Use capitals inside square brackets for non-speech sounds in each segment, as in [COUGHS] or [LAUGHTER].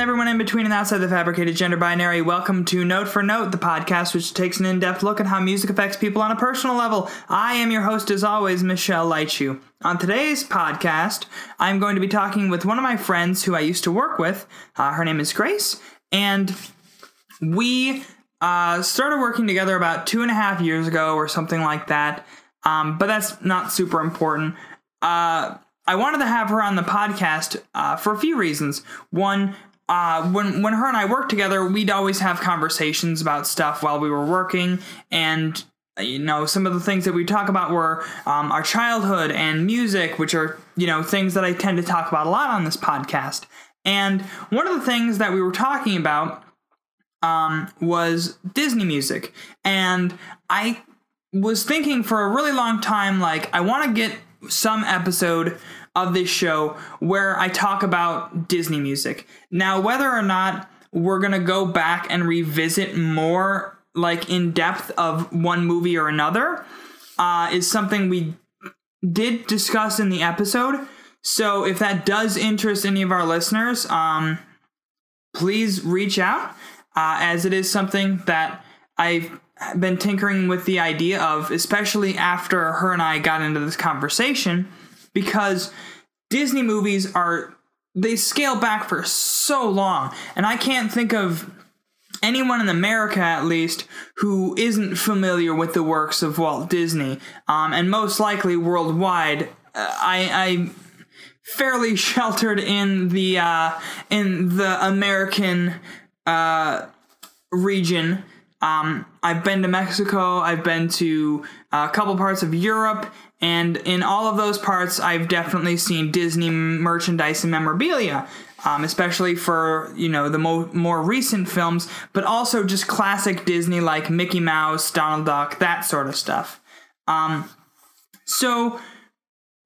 And everyone in between and outside the fabricated gender binary. Welcome to Note for Note, the podcast which takes an in depth look at how music affects people on a personal level. I am your host, as always, Michelle Lightshoe. On today's podcast, I'm going to be talking with one of my friends who I used to work with. Uh, her name is Grace, and we uh, started working together about two and a half years ago or something like that. Um, but that's not super important. Uh, I wanted to have her on the podcast uh, for a few reasons. One, uh, when when her and I worked together, we'd always have conversations about stuff while we were working, and uh, you know some of the things that we talk about were um, our childhood and music, which are you know things that I tend to talk about a lot on this podcast. And one of the things that we were talking about um, was Disney music, and I was thinking for a really long time, like I want to get some episode of this show where I talk about Disney music. Now, whether or not we're going to go back and revisit more like in depth of one movie or another uh, is something we did discuss in the episode. So if that does interest any of our listeners, um, please reach out, uh, as it is something that I've been tinkering with the idea of, especially after her and I got into this conversation, because Disney movies are they scale back for so long, and I can't think of anyone in America, at least, who isn't familiar with the works of Walt Disney, um, and most likely worldwide. Uh, I, I fairly [LAUGHS] sheltered in the uh, in the American uh, region. Um, I've been to Mexico. I've been to a couple parts of Europe, and in all of those parts, I've definitely seen Disney merchandise and memorabilia. Um, especially for you know the mo- more recent films, but also just classic Disney like Mickey Mouse, Donald Duck, that sort of stuff. Um, so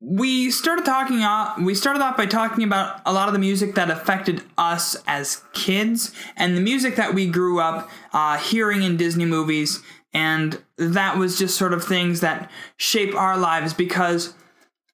we started talking off, we started off by talking about a lot of the music that affected us as kids and the music that we grew up uh, hearing in disney movies and that was just sort of things that shape our lives because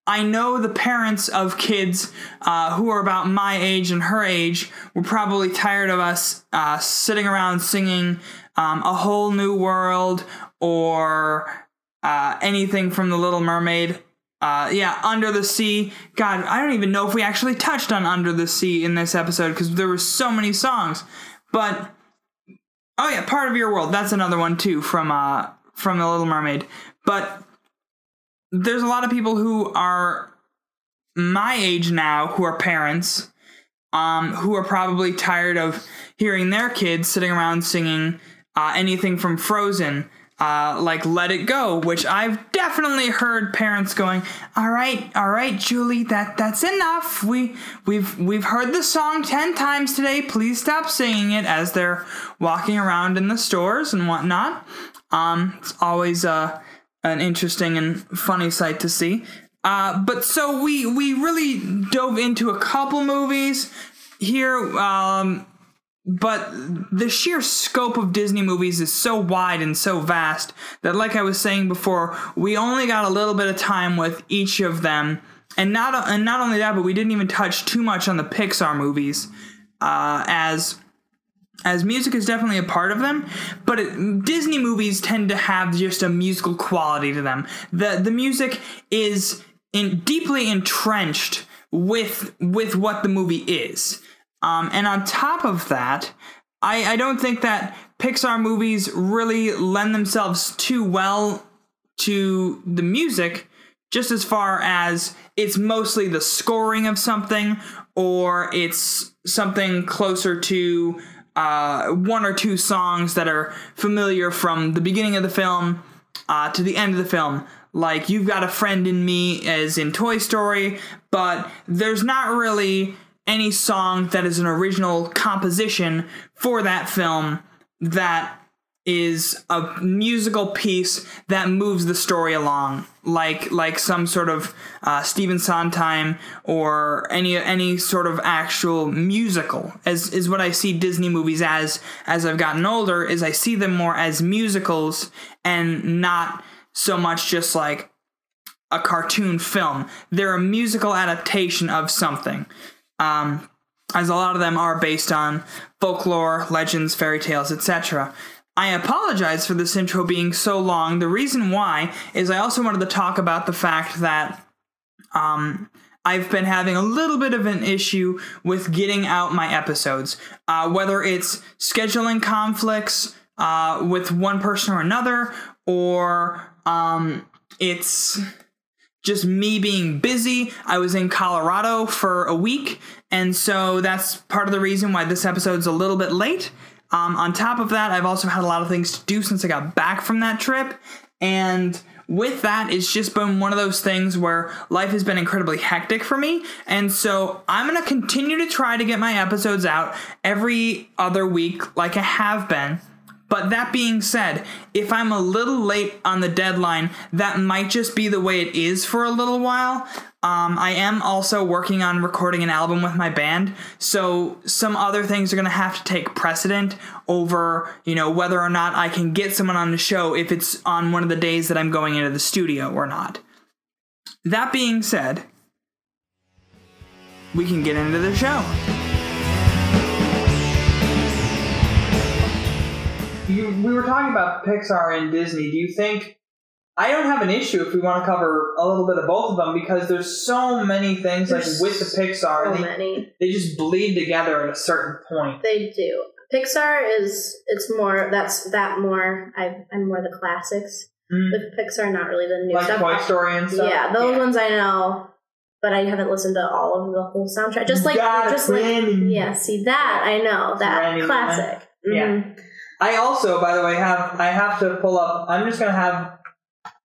i know the parents of kids uh, who are about my age and her age were probably tired of us uh, sitting around singing um, a whole new world or uh, anything from the little mermaid uh, yeah, Under the Sea. God, I don't even know if we actually touched on Under the Sea in this episode because there were so many songs. But oh yeah, Part of Your World. That's another one too from uh from The Little Mermaid. But there's a lot of people who are my age now who are parents um who are probably tired of hearing their kids sitting around singing uh, anything from Frozen uh, like Let It Go, which I've definitely heard parents going, "All right, all right, Julie, that that's enough. We we've we've heard the song ten times today. Please stop singing it." As they're walking around in the stores and whatnot. Um, it's always uh, an interesting and funny sight to see. Uh, but so we we really dove into a couple movies here. Um, but the sheer scope of Disney movies is so wide and so vast that, like I was saying before, we only got a little bit of time with each of them, and not and not only that, but we didn't even touch too much on the Pixar movies, uh, as as music is definitely a part of them, but it, Disney movies tend to have just a musical quality to them. the The music is in deeply entrenched with with what the movie is. Um, and on top of that, I, I don't think that Pixar movies really lend themselves too well to the music, just as far as it's mostly the scoring of something or it's something closer to uh, one or two songs that are familiar from the beginning of the film uh, to the end of the film. Like You've Got a Friend in Me, as in Toy Story, but there's not really any song that is an original composition for that film that is a musical piece that moves the story along, like like some sort of uh, Stephen Sondheim or any any sort of actual musical. As is what I see Disney movies as as I've gotten older. Is I see them more as musicals and not so much just like a cartoon film. They're a musical adaptation of something. Um, as a lot of them are based on folklore, legends, fairy tales, etc. I apologize for this intro being so long. The reason why is I also wanted to talk about the fact that um, I've been having a little bit of an issue with getting out my episodes, uh, whether it's scheduling conflicts uh, with one person or another, or um, it's just me being busy. I was in Colorado for a week, and so that's part of the reason why this episode's a little bit late. Um, on top of that, I've also had a lot of things to do since I got back from that trip, and with that, it's just been one of those things where life has been incredibly hectic for me. And so I'm going to continue to try to get my episodes out every other week, like I have been. But that being said, if I'm a little late on the deadline, that might just be the way it is for a little while. Um, I am also working on recording an album with my band, so some other things are going to have to take precedent over, you know, whether or not I can get someone on the show if it's on one of the days that I'm going into the studio or not. That being said, we can get into the show. You, we were talking about Pixar and Disney. Do you think I don't have an issue if we want to cover a little bit of both of them because there's so many things There's like with the Pixar, So they, many. they just bleed together at a certain point. They do. Pixar is it's more that's that more I I'm more the classics. Mm. With Pixar, not really the new Like stuff. Toy Story and stuff. yeah, those ones I know, but I haven't listened to all of the whole soundtrack. Just like just like yeah, see that I know that classic. Yeah. I also, by the way, have I have to pull up. I'm just gonna have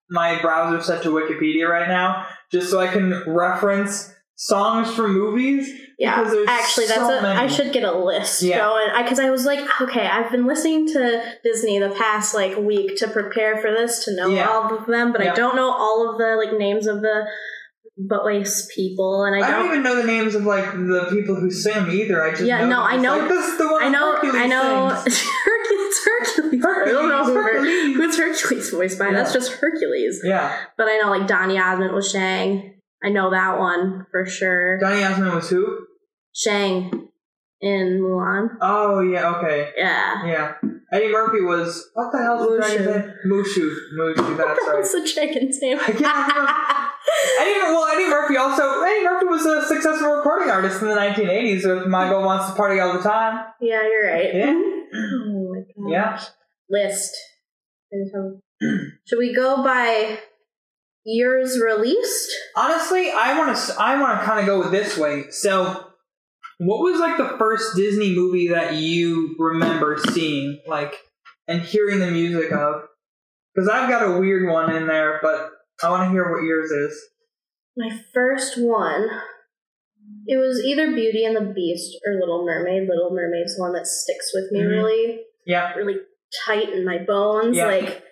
my browser set to Wikipedia right now, just so I can reference songs from movies. Yeah, actually, that's so a. I should get a list Yeah. going because I, was like, okay, I've been listening to Disney the past like week to prepare for this to know Yeah. all of them, but Yeah. I don't know all of the like names of the voice people, and I I don't. don't even know the names of like the people who sing either. I just Yeah, know no. I know- Like, this is the one I know, I know. [LAUGHS] Hercules, Hercules. I don't know Hercules. who's Hercules voiced by. That's just Hercules. Yeah, But I know like Donny Osmond was Shang. I know that one for sure. Donny Osmond was who? Shang in Mulan. Oh yeah, okay, Yeah. yeah. Eddie Murphy was what the hell's the Mushu. dragon's name? Mushu, Mushu. That's right. What's the chicken's name? I can't. [LAUGHS] Eddie, well, Eddie Murphy also. Eddie Murphy was a successful recording artist in the 1980s with "My Girl Wants to Party All the Time." yeah, you're right. Yeah. Mm-hmm. Yeah. List. [CLEARS THROAT] Should we go by years released? Honestly, I want to. I want to kind of go with this way. So, what was like the first Disney movie that you remember seeing, like, and hearing the music of? Because I've got a weird one in there, but I want to hear what yours is. My first one. It was either Beauty and the Beast or Little Mermaid. Little Mermaid's the one that sticks with me Mhm. really, Yeah, really tight in my bones. Yeah. Like,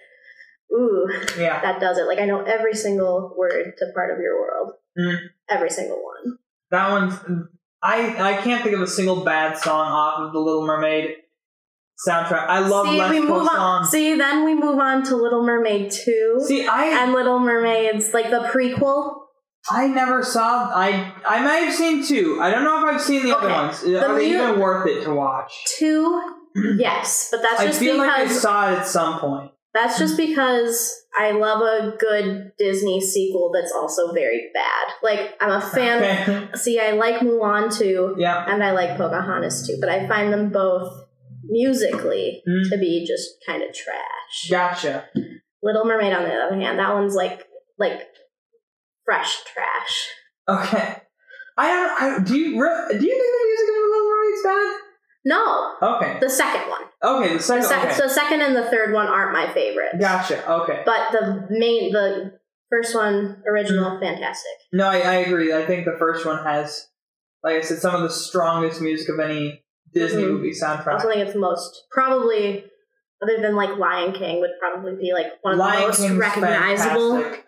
ooh, yeah. that does it. Like I know every single word to Part of Your World. Mhm. Every single one. That one's. I I can't think of a single bad song off of the Little Mermaid soundtrack. I love See, we move on. See, then we move on to Little Mermaid two See, I and Little Mermaids, like the prequel. I never saw. I I may have seen two. I don't know if I've seen the other ones. The Are they mu- even worth it to watch? Two, yes, but that's I just feel like I saw it at some point. that's just because I love a good Disney sequel that's also very bad. Like I'm a fan. Okay. [LAUGHS] See, I like Mulan too, yeah. and I like Pocahontas too, but I find them both musically Mm. to be just kind of trash. Gotcha. Little Mermaid, on the other hand, that one's like like fresh trash. Okay. I don't. I, do you do you think the music of Little Mermaid's No. Okay. the second one. Okay. The The, second. sec- okay. the second and the third one aren't my favorites. Gotcha. Okay. But the main, the first one, original, Mm. fantastic. No, I, I agree. I think the first one has, like I said, some of the strongest music of any Disney Mhm. movie soundtrack. I also think it's the most probably, other than like Lion King, would probably be like one of Lion the most King's recognizable fantastic.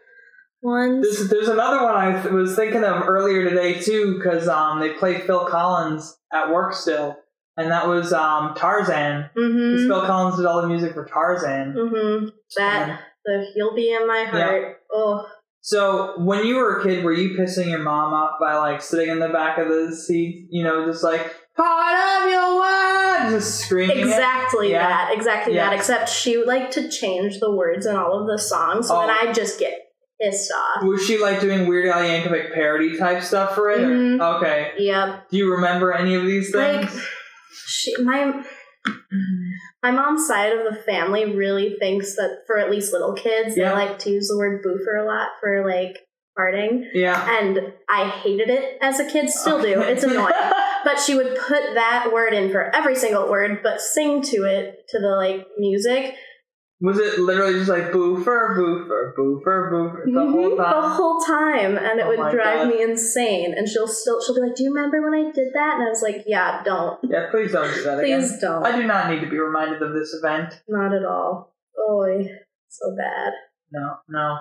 ones. There's, there's another one I was thinking of earlier today too, because um, they play Phil Collins at work still, and that was um, Tarzan. Mm-hmm. Phil Collins did all the music for Tarzan. Mm-hmm. That the you'll be in my heart. Oh, So when you were a kid, were you pissing your mom off by like sitting in the back of the seat, you know, just like part of your world, just screaming? Exactly Yeah. that. Exactly Yeah. that. Except she would like to change the words in all of the songs, so Oh. then I just get pissed off. Was she like doing Weird Al Yankovic parody type stuff for it? Mhm. Okay. Yep. Do you remember any of these Like things? She, my my mom's side of the family really thinks that for at least little kids, Yeah. they like to use the word boofer a lot for like farting. yeah. And I hated it as a kid, still do. It's [LAUGHS] annoying. but she would put that word in for every single word, but sing to it to the like music Was it literally just like boofer, boofer, boofer, boofer the Mhm, whole time? the whole time, and it Oh would drive God. me insane. And she'll still she'll be like, "Do you remember when I did that?" And I was like, "Yeah, don't, yeah, please don't do that again. please don't, I do not need to be reminded of this event. not at all." Oy, so bad. No, no.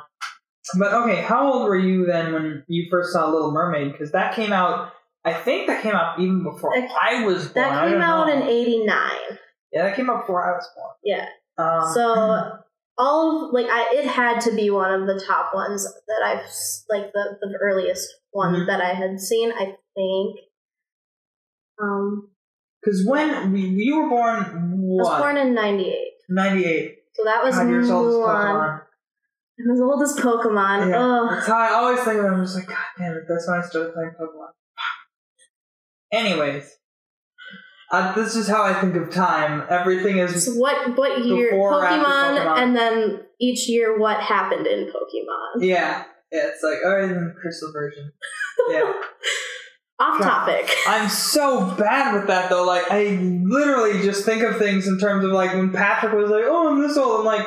But okay, how old were you then when you first saw Little Mermaid? Because that came out, I think that came out even before That- I was born. That came out know. in '89. Yeah, that came out before I was born. Yeah, Um, so all of, like I, it had to be one of the top ones that I've like the the earliest one Mhm. that I had seen. I think. Um, Because when we, you were born, what? I was born in '98, 98. so that was God, you're old as Mulan. Pokemon. I was old as Pokemon. Yeah, Ugh. that's how I always think of it. I'm just like, God damn it, that's when I started playing Pokemon. [SIGHS] Anyways, uh, this is how I think of time. Everything is So what what year Pokemon, Pokemon? and then each year what happened in Pokemon. yeah, yeah. It's like oh, the crystal version. Yeah, [LAUGHS] Off God. topic. [LAUGHS] I'm so bad with that though. Like I literally just think of things in terms of like when Patrick was like, "Oh, I'm this old." I'm like,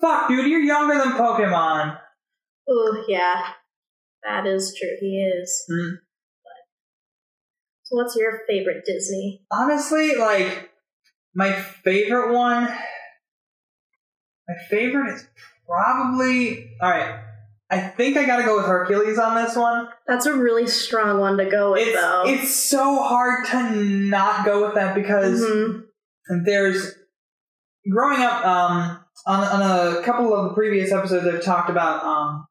"Fuck, dude, you're younger than Pokemon." Oh yeah. That is true. He is. Mm. So what's your favorite Disney? honestly, like my favorite one. My favorite is probably all right. I think I gotta go with Hercules on this one. That's a really strong one to go with, It's though. it's so hard to not go with that because Mhm. there's growing up um, on on a couple of the previous episodes I've talked about um,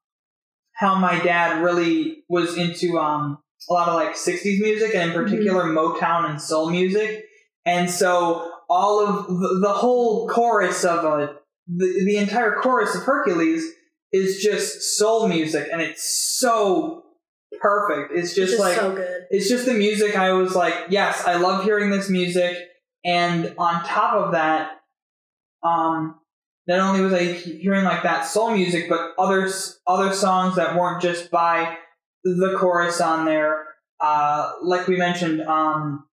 how my dad really was into um, a lot of like 60s music and in particular Motown and soul music. And so all of the, the whole chorus of a the, the entire chorus of Hercules is just soul music and it's so perfect. It's just, Just like so it's just the music I was like, yes, I love hearing this music. And on top of that, um, not only was I hearing like that soul music, but other other songs that weren't just by the chorus on there. Uh, like we mentioned, um,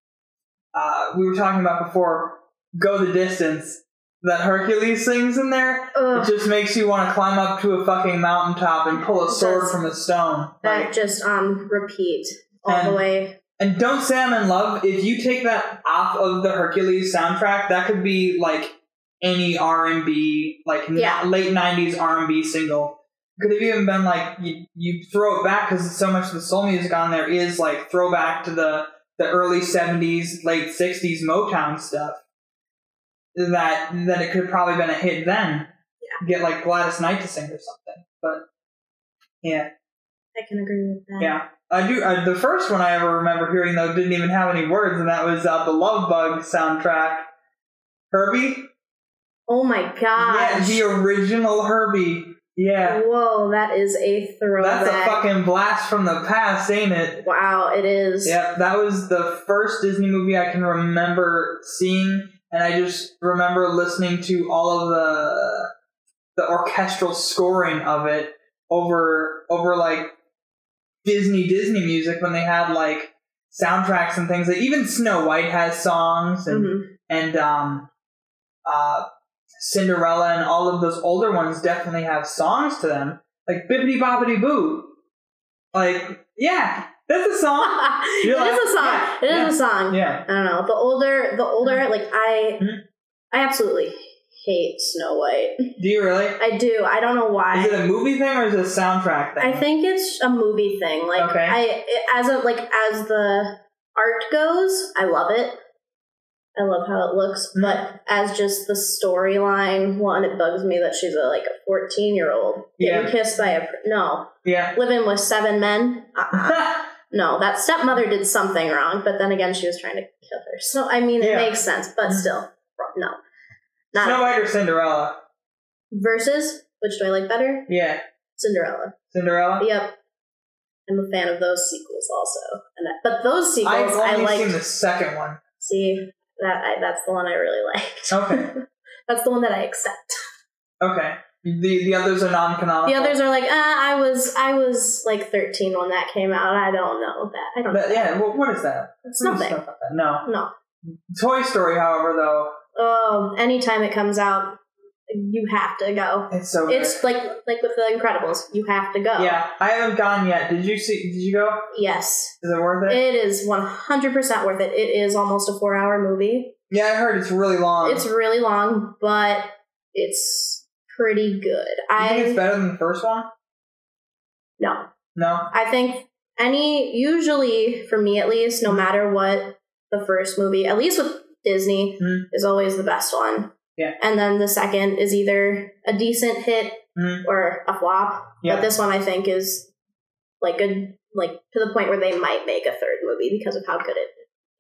uh, we were talking about before, "Go the Distance." That Hercules sings in there, it just makes you want to climb up to a fucking mountaintop and pull a sword from a stone. that Like, just on repeat all And- the way. And Don't Say I'm in Love, if you take that off of the Hercules soundtrack, that could be like any R&B, like n- late 90s R&B single. Could have even been like, you, you throw it back because so much of the soul music on there is like throwback to the, the early 70s, late 60s Motown stuff. That, that it could have probably been a hit then. yeah. Get like Gladys Knight to sing or something. But, yeah. I can agree with that. Yeah, I do. I, the first one I ever remember hearing though didn't even have any words, and that was uh, the Love Bug soundtrack. Herbie, Oh my god. yeah, the original Herbie. Yeah, Whoa, that is a throwback. that's a fucking blast from the past, ain't it? wow, it is. Yeah, that was the first Disney movie I can remember seeing, and I just remember listening to all of the the orchestral scoring of it over over like Disney Disney music when they had like soundtracks and things. Like even Snow White has songs and Mhm. and um uh Cinderella and all of those older ones definitely have songs to them. Like Bibbidi Bobbidi Boo. Like, yeah, that's a song. [LAUGHS] it You're is a song. yeah, It is yeah. a song. Yeah. I don't know. The older, the older, like I, Mhm. I absolutely hate Snow White. Do you really? I do. I don't know why. Is it a movie thing or is it a soundtrack thing? I think it's a movie thing. Like Okay. I, it, as a like as the art goes, I love it. I love how it looks, but as just the storyline, one, it bugs me that she's a like a fourteen year old getting Yeah. kissed by a no Yeah. living with seven men. Uh-uh. [LAUGHS] no, that stepmother did something wrong, but then again, she was trying to kill her. So I mean, it Yeah. makes sense, but mm-hmm. still, no. Not Snow White or Cinderella? versus which do I like better? Yeah. Cinderella. Cinderella. Yep. I'm a fan of those sequels also, and I, but those sequels I've I only like. seen the second one. See that I, that's the one I really [LAUGHS] liked. Okay. [LAUGHS] that's the one that I accept. Okay. The the others are non-canonical. The others are like, uh, I was I was like 13 when that came out. I don't know that. I don't. But, know. yeah. Well, what is that? it's What is nothing. stuff that? No. No. Toy Story, however, though, Oh, anytime it comes out, you have to go. it's so good. It's like like with the Incredibles, you have to go. Yeah, I haven't gone yet. Did you see? Did you go? Yes, Is it worth it? it is 100% worth it. It is almost a four-hour movie. yeah, I heard it's really long. It's really long, but it's pretty good. you think it's better than the first one? no. No. I think any usually for me at least, no matter what the first movie, at least with Disney, Mhm. is always the best one. Yeah. And then the second is either a decent hit Mhm. or a flop. Yeah. But this one I think is like good like to the point where they might make a third movie because of how good it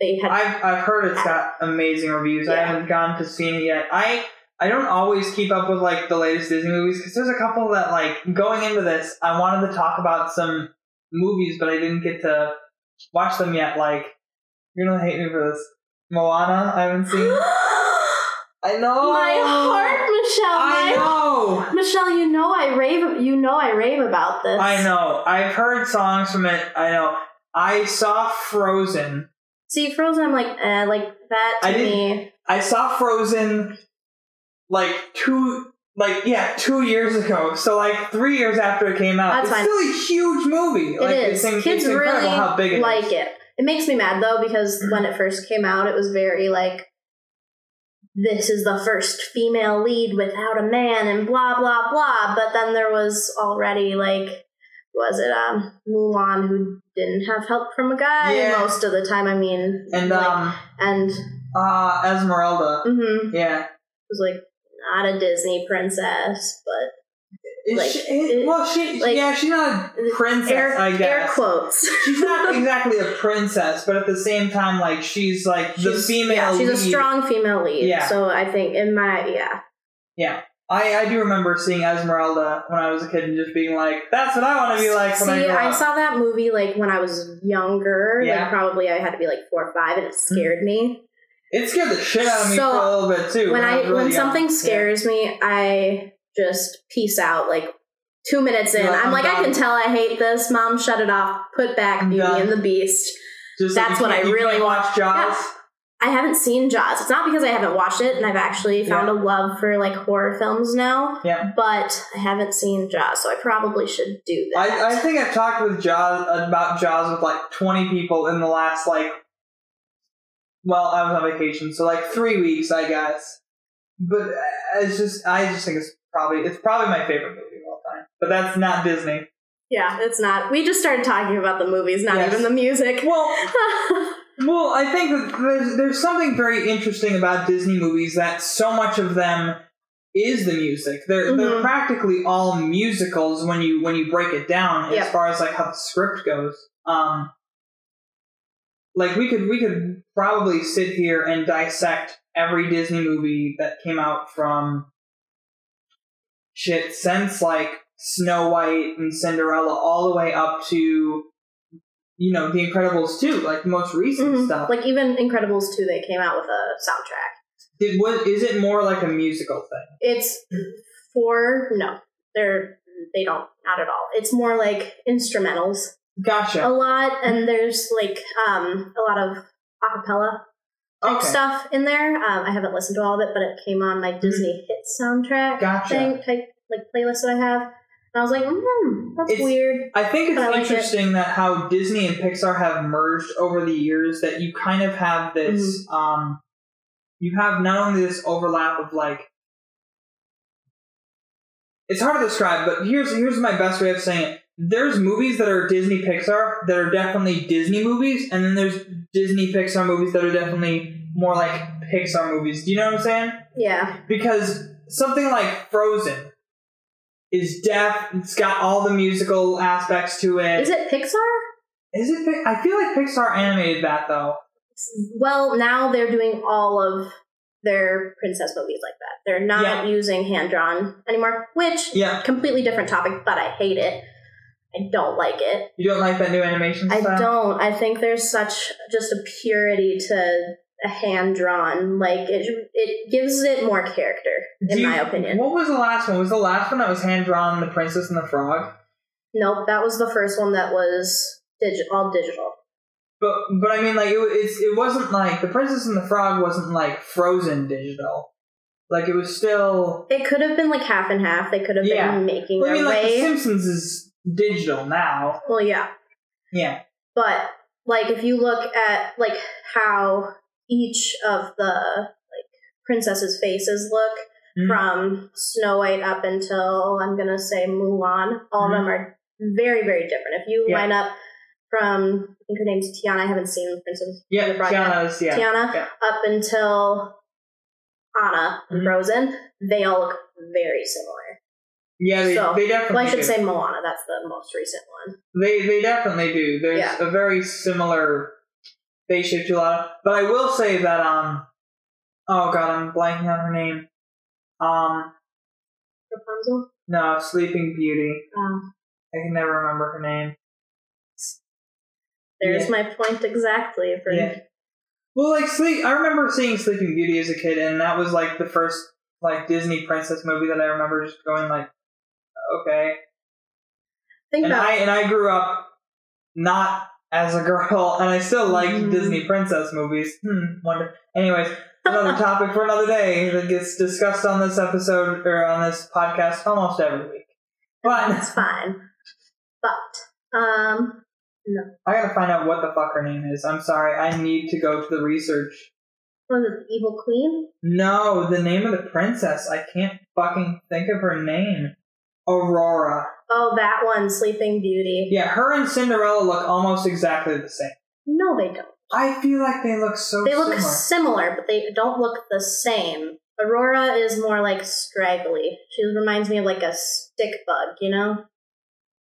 they had I've I've heard it's got amazing reviews. I haven't gone to see it yet. I I don't always keep up with like the latest Disney movies because there's a couple that like going into this I wanted to talk about some movies but I didn't get to watch them yet. Like you're gonna hate me for this. Moana I haven't seen. [GASPS] [GASPS] [GASPS] I know. My heart, Michelle. I know. Michelle, you know I rave you know I rave about this. I know. I've heard songs from it. I know. I saw Frozen. See, Frozen, I'm like, eh, like that to I didn't- me. I saw Frozen like two like yeah, two years ago. So like three years after it came out. That's it's fine. still a huge movie. It like is. it's, Kids it's really how big it is. like it. It makes me mad though because when it first came out, it was very like, this is the first female lead without a man and blah blah blah. But then there was already like, was it um Mulan who didn't have help from a guy Yeah. most of the time? I mean, And like, um and uh Esmeralda. mm-hmm. yeah it Yeah. was like not a Disney princess, but Is Like, she- eh, it- well, she like- yeah, she's not a princess, air, I air quotes. She's not [LAUGHS] exactly a princess, but at the same time, like she's like the She's- female. Yeah, she's a strong female lead. Yeah. So I think in my yeah. Yeah. I, I do remember seeing Esmeralda when I was a kid and just being like, "That's what I want to be like when I See, grow I saw that movie like when I was younger. Yeah. Like probably I had to be like four or five, and it mm-hmm. scared me. It scared the shit out of me So, for a little bit too. when I was really when young. something Yeah. scares me, I just peace out. Like two minutes in, like, I'm I'm like, I can tell I hate this. Mom, shut it off. Put back I'm Beauty done. and the Beast. Just that's you what I really watch Jaws. Yeah. I haven't seen Jaws. It's not because I haven't watched it, and I've actually found a love for like horror films now. Yeah. But I haven't seen Jaws, so I probably should do that. I, I think I've talked with Jaws about Jaws with like 20 people in the last like well, I was on vacation, so like three weeks, I guess. But uh, it's just, I just think it's probably, it's probably my favorite movie of all time. But that's not Disney. Yeah, it's not. We just started talking about the movies, not Yes. even the music. Well, [LAUGHS] well, I think that there's there's something very interesting about Disney movies that so much of them is the music. They're they're Mhm. practically all musicals when you when you break it down as far as like how the script goes. Um, like we could we could probably sit here and dissect every Disney movie that came out from shit since like Snow White and Cinderella all the way up to you know The Incredibles 2, like the most recent Mhm. stuff. Like even Incredibles 2, they came out with a soundtrack. Did what is it more like a musical thing? It's for no, they're they don't not at all. It's more like instrumentals Gotcha. a lot, and there's like um a lot of acapella type Okay. stuff in there. Um, I haven't listened to all of it, but it came on my Disney hit soundtrack Gotcha. thing type like playlist that I have. And I was like, hmm, that's It's- weird. I think it's But I like it. interesting that how Disney and Pixar have merged over the years that you kind of have this Mm-hmm. um you have not only this overlap of like it's hard to describe, but here's here's my best way of saying it. There's movies that are Disney Pixar that are definitely Disney movies, and then there's Disney Pixar movies that are definitely more like Pixar movies. Do you know what I'm saying? Yeah. Because something like Frozen is deaf. It's got all the musical aspects to it. Is it Pixar? Is it? I feel like Pixar animated that though. Well, now they're doing all of their princess movies like that. They're not Yeah. using hand drawn anymore, which Yeah. completely different topic, but I hate it. I don't like it. You don't like that new animation style? I don't. I think there's such just a purity to a hand drawn. Like it, it gives it more character, in you- my opinion. What was the last one? Was the last one that was hand drawn, The Princess and the Frog? Nope, that was the first one that was digi- all digital. But but I mean, like it, it's it wasn't like The Princess and the Frog wasn't like Frozen digital. Like it was still. It could have been like half and half. They could have Yeah. been making Well, I mean, like The. Simpsons is digital now. well, yeah, Yeah. but like if you look at like how each of the like princesses' faces look Mhm. from Snow White up until I'm gonna say Mulan, all of them are very very different. If you Yeah. line up from I think her name's Tiana. I haven't seen Princess Yeah, Tiana's, yeah. Tiana yeah. up until Anna and Mhm. Frozen, they all look very similar. Yeah, they, So, they definitely Well, I should do. say Moana. That's the most recent one. They they definitely do. There's Yeah. a very similar face shape to a lot of but I will say that um oh god, I'm blanking on her name. Um Rapunzel. no, Sleeping Beauty. Um, I can never remember her name. there's Yeah. my point exactly. For Yeah. Well, like sleep. I remember seeing Sleeping Beauty as a kid, and that was like the first like Disney princess movie that I remember just going like, okay. think And about I and I grew up not as a girl, [LAUGHS] and I still like Mhm. Disney princess movies. Hmm. Wonder. Anyways, another [LAUGHS] topic for another day that gets discussed on this episode or on this podcast almost every week. But [LAUGHS] It's fine. But um no. I gotta find out what the fuck her name is. I'm sorry. I need to go to the research. was it the Evil Queen? No, the name of the princess. I can't fucking think of her name. Aurora. Oh, that one, Sleeping Beauty. Yeah, her and Cinderella look almost exactly the same. No, they don't. I feel like they look so They look similar. but they don't look the same. Aurora is more like straggly. She reminds me of like a stick bug, you know?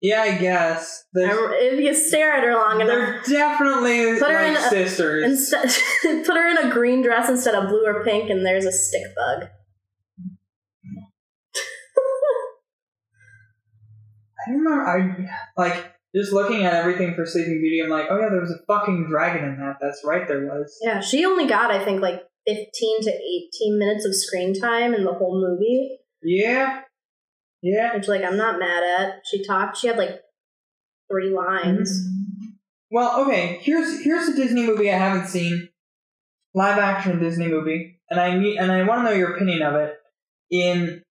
yeah, I guess. I- If you stare at her long enough, they're definitely Put her like in a- sisters. instead [LAUGHS] put her in a green dress instead of blue or pink, and there's a stick bug. I remember, I like just looking at everything for Sleeping Beauty. I'm like, oh yeah, there was a fucking dragon in that. That's right, there was. Yeah, she only got I think like fifteen to eighteen minutes of screen time in the whole movie, Yeah, yeah. which like I'm not mad at. She talked. She had like three lines. Mm-hmm. Well, okay. Here's here's a Disney movie I haven't seen, live action Disney movie, and I need and I want to know your opinion of it in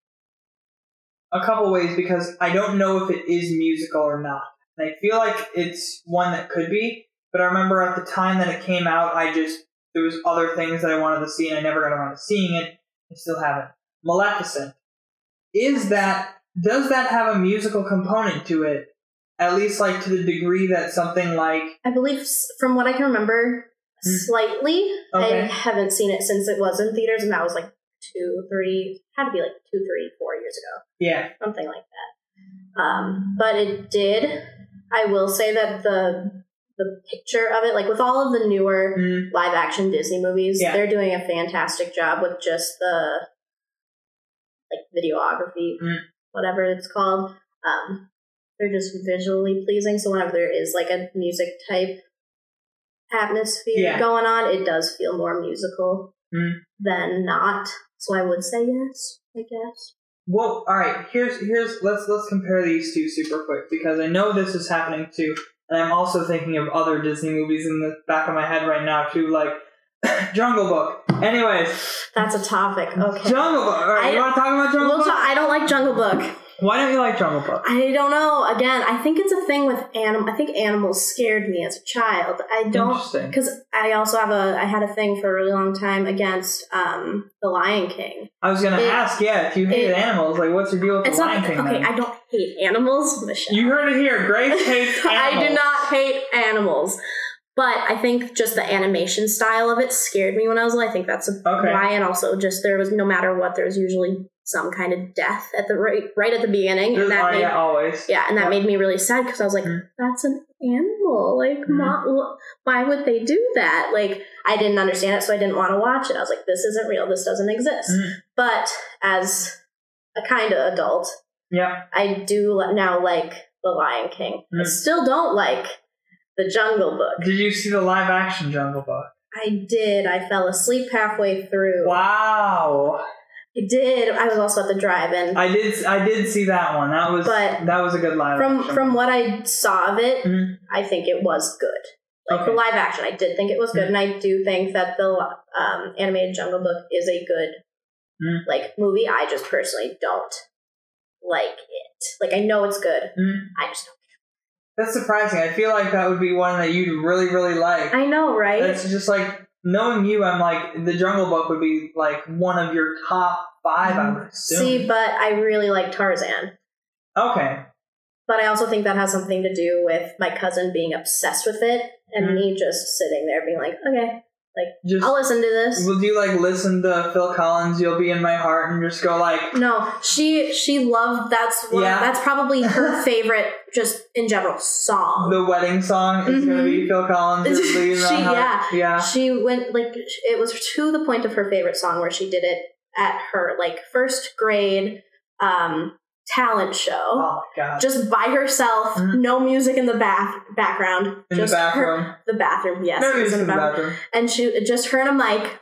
a couple ways because I don't know if it is musical or not. And I feel like it's one that could be, but I remember at the time that it came out, I just there was other things that I wanted to see, and I never got around to seeing it. I still haven't. Maleficent. Is that does that have a musical component to it? At least like to the degree that something like I believe, from what I can remember, Hmm. slightly. I haven't seen it since it was in theaters, and that was like two, three, had to be like two, three, four years ago, yeah, something like that. Um, but it did. I will say that the the picture of it, like with all of the newer mm, live action Disney movies, Yeah. they're doing a fantastic job with just the like videography, Mm. whatever it's called. Um, they're just visually pleasing. So whenever there is like a music type atmosphere Yeah. going on, it does feel more musical Mm. than not. So I would say yes, I guess. Well, all right. Here's here's let's let's compare these two super quick because I know this is happening too, and I'm also thinking of other Disney movies in the back of my head right now too, like [COUGHS] Jungle Book. Anyways, That's a topic. Okay. Jungle Book. All right, I- you want to talk about Jungle We'll Book? talk, I don't like Jungle Book. Why don't you like Jungle Book? I don't know. Again, I think it's a thing with anim. I think animals scared me as a child. I don't because I also have a. I had a thing for a really long time against um the Lion King. I was gonna It- ask. Yeah, if you hated it- animals, like what's your deal with the not Lion King? okay. then? I don't hate animals, Michelle. you heard it here. Grace [LAUGHS] hates. I do not hate animals, But I think just the animation style of it scared me when I was little. I think that's Okay. why, and also just there was no matter what, there was usually some kind of death at the right right at the beginning, and that oh, made yeah, always. yeah, and that Yeah. made me really sad because I was like, Mhm. that's an animal. Like, Mhm. mo- why would they do that? Like, I didn't understand it, so I didn't want to watch it. I was like, this isn't real. This doesn't exist. Mhm. But as a kind of adult, Yeah. I do now like The Lion King. I Mm. still don't like The Jungle Book. Did you see the live action Jungle Book? I did. I fell asleep halfway through. Wow. I did. I was also at the drive-in. I did. I did see that one. That was. But that was a good live. from action. from what I saw of it, Mhm. I think it was good. Like Okay. the live action, I did think it was good, Mhm. and I do think that the um, animated Jungle Book is a good Mhm. like movie. I just personally don't like it. Like I know it's good. Mhm. I just don't. That's surprising. I feel like that would be one that you'd really, really like. I know, right? It's just like knowing you. I'm like the Jungle Book would be like one of your top five. I would assume. See, but I really like Tarzan. okay. But I also think that has something to do with my cousin being obsessed with it and Mhm. me just sitting there being like, okay, Just I'll listen to this. will you like listen to Phil Collins? You'll be in my heart, and just go like, No, she she loved that's one, Yeah. that's probably her [LAUGHS] favorite just in general song. the wedding song is gonna be Phil Collins. Mm-hmm. [LAUGHS] She- heart. yeah. yeah. She went like it was to the point of her favorite song where she did it at her like first grade um talent show. Oh my god. Just by herself, Mhm. no music in the bath background. in just the her- bathroom. the bathroom, yes. no music in the bathroom. and she just her and a mic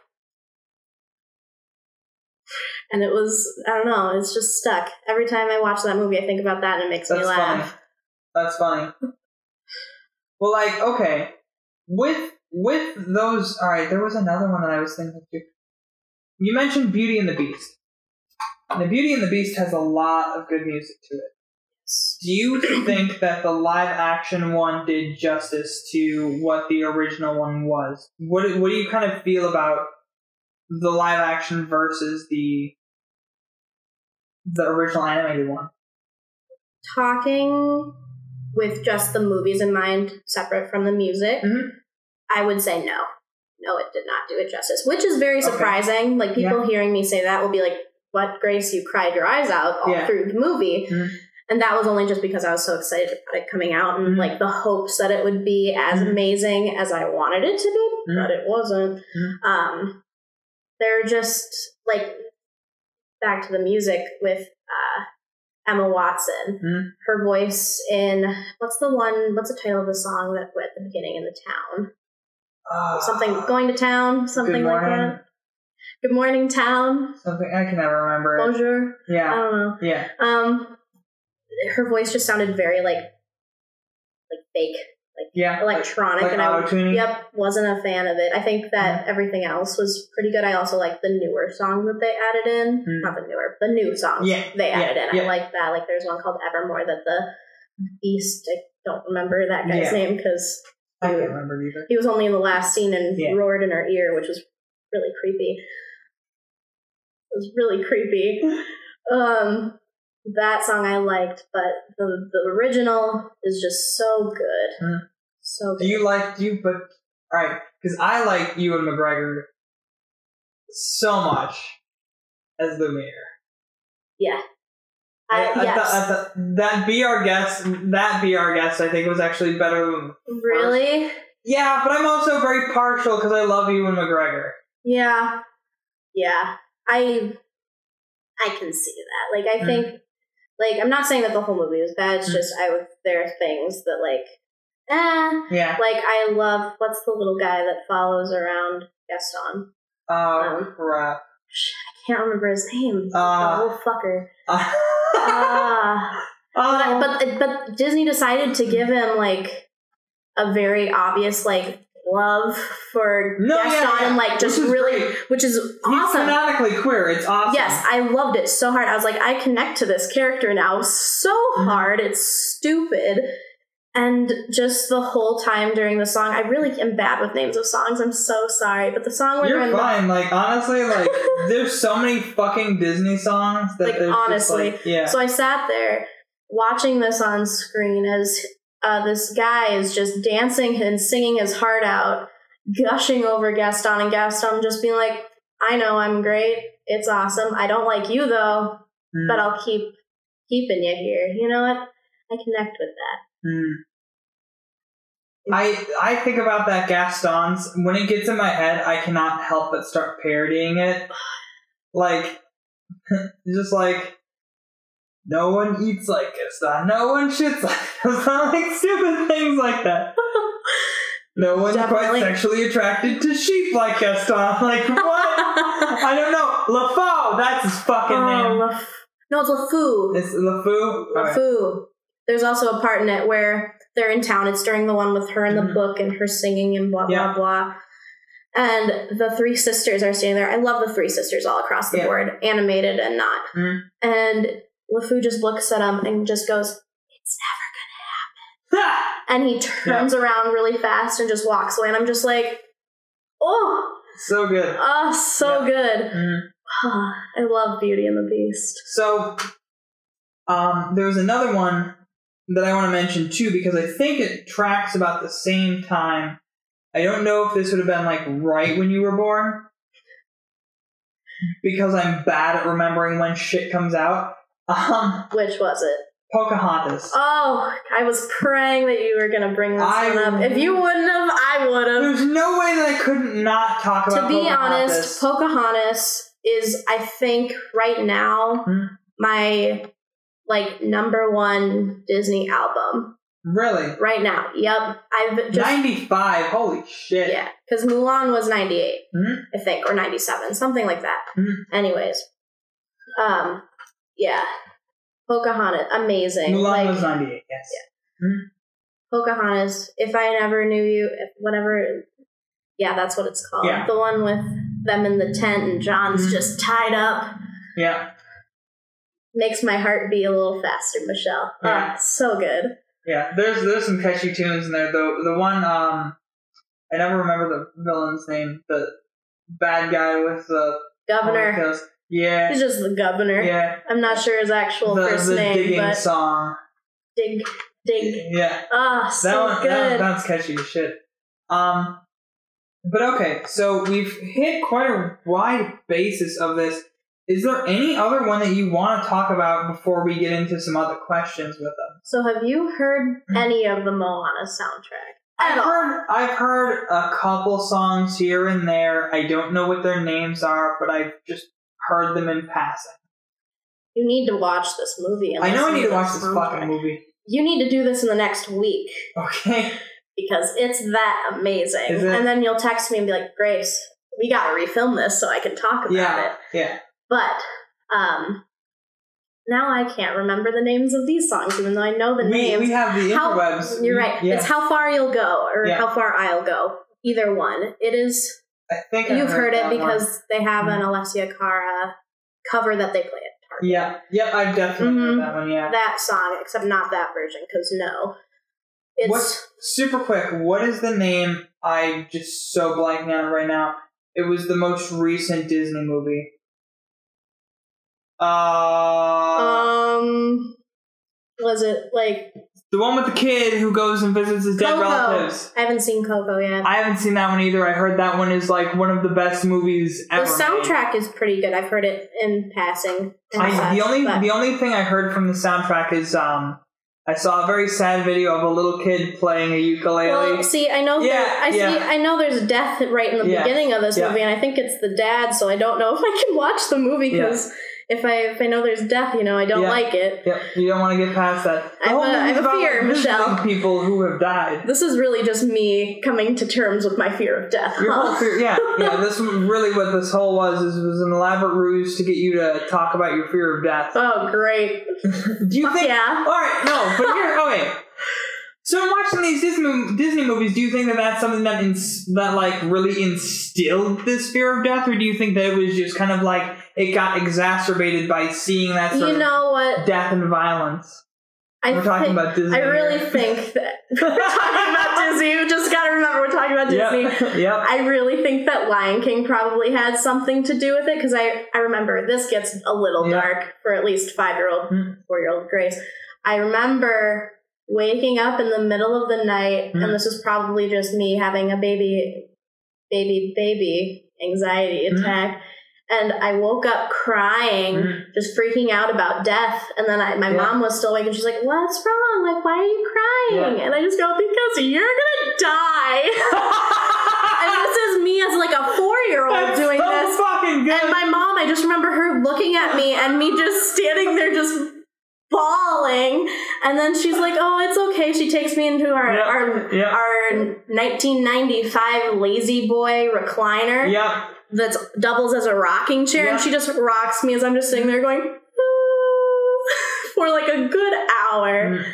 and it was i don't know it's just stuck every time i watch that movie i think about that and it makes me laugh funny. That's funny. well, like, okay, with with those, all right. There was another one that I was thinking too. You mentioned Beauty and the Beast. And the Beauty and the Beast has a lot of good music to it. Do you [CLEARS THROAT] think that the live action one did justice to what the original one was? What do- What do you kind of feel about the live action versus the the original animated one? talking with just the movies in mind separate from the music Mhm. i would say no no it did not do it justice which is very Okay. surprising like people hearing me say that will be like what grace you cried your eyes out all Yeah. through the movie Mhm. and that was only just because i was so excited about it coming out and Mhm. like the hopes that it would be as Mhm. amazing as i wanted it to be Mhm. but it wasn't Mhm. um they're just like back to the music with uh emma watson Mhm. her voice in what's the one what's the title of the song that went at the beginning in the town Uh, something going to town something like that good morning town Something I can never remember. Bonjour i Yeah, don't know yeah. um her voice just sounded very like like fake like Yeah. electronic like and I yep wasn't a fan of it. I think that Mm-hmm. everything else was pretty good. I also like the newer song that they added in. Mm. Not the newer, the new song Yeah, they added yeah, in. yeah. I like that. Like there's one called Evermore that the Beast. I don't remember that guy's Yeah. name because I can't remember either. he was only in the last scene and roared in her ear, which was really creepy. Was really creepy. Um, that song I liked, but the the original is just so good, Hmm. so good. Do you like do you? But all right, because I like Ewan McGregor so much as Lumiere. yeah, I, I yes, thought, I thought that be our guest. That be our guest. I think was actually better than. really, Yeah, but I'm also very partial because I love Ewan McGregor. yeah, yeah. I I can see that. Like I Mm. think, like I'm not saying that the whole movie was bad. It's Mm. just I there are things that like, eh. Yeah. Like I love what's the little guy that follows around Gaston? Oh Um, crap. I can't remember his name. Uh, little fucker. [LAUGHS] Uh, oh, but, but but Disney decided to give him like a very obvious like love for No, yeah, Gaston yeah. and like just really great. which is awesome. he's awesome. fanatically queer. It's awesome. Yes, I loved it so hard. I was like, I connect to this character now so Mhm. hard. It's stupid. And just the whole time during the song, I really am bad with names of songs. I'm so sorry. But the song they're You're in the. Like honestly, like [LAUGHS] there's so many fucking Disney songs that Like, honestly. like, yeah. So I sat there watching this on screen as uh, this guy is just dancing and singing his heart out, gushing over Gaston, and Gaston just being like, "I know I'm great. It's awesome. I don't like you though, Mm, but I'll keep keeping you here. You know what? I connect with that. mm. I I think about that Gaston's when it gets in my head, I cannot help but start parodying it. [SIGHS] Like, [LAUGHS] just like, no one eats like Gaston, no one shits like Gaston, [LAUGHS] like stupid things like that. No one's quite sexually attracted to sheep like Gaston. [LAUGHS] Like what? I don't know. LaFau, that's his fucking oh, name. No, it's LeFou. It's LaFou. Alright. LeFou. There's also a part in it where they're in town. It's during the one with her in the Mhm. book and her singing and blah blah Yeah. blah. And the three sisters are standing there. I love the three sisters all across the Yeah. board, animated and not. Mhm. And LeFou just looks at him and just goes, "It's never." Gonna happen. [LAUGHS] and he turns around really fast and just walks away. And I'm just like, "Oh, so good. oh, so good." Mhm. [SIGHS] I love Beauty and the Beast. So, um, there's another one that I want to mention too because I think it tracks about the same time. I don't know if this would have been like right when you were born because I'm bad at remembering when shit comes out. Um, Which was it? Pocahontas. Oh, I was praying that you were gonna bring this I- one up. If you wouldn't have, I would have. There's no way that I couldn't not talk about. To be Pocahontas. honest, Pocahontas is, I think, right now Hmm. my like number one Disney album. really, Right now, yep. I've just ninety-five. Holy shit! yeah, because Mulan was ninety eight, Mhm. I think, or ninety seven, something like that. Mhm. Anyways, um, yeah, Pocahontas, amazing. Mulan like, was ninety-eight. Yes. Yeah, Pocahontas, If I Never Knew You, if whatever. Yeah, that's what it's called. Yeah. The one with them in the tent and John's Mhm. just tied up. Yeah. Makes my heart beat a little faster, Michelle. Yeah. Ah, so good. Yeah, there's there's some catchy tunes in there. The the one um, I never remember the villain's name. The bad guy with the Governor. ponytails. Yeah, He's just the governor. yeah. I'm not sure his actual The, first the name, digging but song. dig, dig. Yeah, Ah, that so one good. that, that's catchy as shit. Um, but okay, so we've hit quite a wide basis of this. Is there any other one that you want to talk about before we get into some other questions with them? so, have you heard any of the Moana soundtrack? I've all? heard I've heard a couple songs here and there. I don't know what their names are, but I've just heard them in passing. You need to watch this movie. I know I need to watch this fucking movie. You need to do this in the next week. Okay. because it's that amazing. It? And then you'll text me and be like, Grace, we got to refilm this so I can talk about Yeah. it. Yeah. But um, now I can't remember the names of these songs, even though I know the We, names. we have the how, interwebs. You're right. Yeah. It's how far you'll go, or Yeah. how far I'll go. Either one. It is. I think You've heard, it that one. because they have an Alessia Cara cover that they play at Target. Yeah. Yep. I've definitely Mhm. heard that one. Yeah. That song, except not that version, because no. It's What's super quick? What is the name? I just so blanking on it right now. It was the most recent Disney movie. Uh, um was it like the one with the kid who goes and visits his dead Coco? relatives. I haven't seen Coco yet. I haven't seen that one either. I heard that one is like one of the best movies the ever. made. soundtrack is pretty good. I've heard it in passing. I, the only but- the only thing I heard from the soundtrack is um I saw a very sad video of a little kid playing a ukulele. well, see, I know. Yeah, there, I see. yeah. I know there's death right in the Yeah, beginning of this movie, and I think it's the dad. So I don't know if I can watch the movie because if I if I know there's death, you know, I don't Yeah. like it. Yep, you don't want to get past that. I have oh, a- I have a fear, Michelle. People who have died. This is really just me coming to terms with my fear of death. Your huh? whole fear, yeah, [LAUGHS] yeah. This was really what this whole was. Is was an elaborate ruse to get you to talk about your fear of death. Oh, great! [LAUGHS] Do you think? yeah. All right, no, but [LAUGHS] here, okay. So in watching these Disney Disney movies, do you think that that's something that ins- that like really instilled this fear of death, or do you think that it was just kind of like it got exacerbated by seeing that sort You of know what? death and violence? I We're talking think- about Disney. I really here. think that [LAUGHS] we're talking about [LAUGHS] Disney. You just gotta remember we're talking about Disney. Yep. [LAUGHS] yep. I really think that Lion King probably had something to do with it because I, I remember this gets a little Yeah. dark for at least five year old, Hmm. four year old Grace. I remember waking up in the middle of the night, Mhm. and this was probably just me having a baby, baby, baby anxiety Mhm. attack. And I woke up crying, Mhm. just freaking out about death. And then I, my Yeah. mom was still awake, and she's like, "What's wrong? Like, why are you crying?" Yeah. And I just go, "Because you're gonna die." [LAUGHS] and this is me as like a four year old doing so this. fucking good. And my mom, I just remember her looking at me and me just standing there just bawling. And then she's like, "Oh, it's okay." She takes me into our Yeah, our yeah. our 1995 La-Z-Boy recliner yep. That doubles as a rocking chair, and she just rocks me as I'm just sitting there going [LAUGHS] for like a good hour. Mm.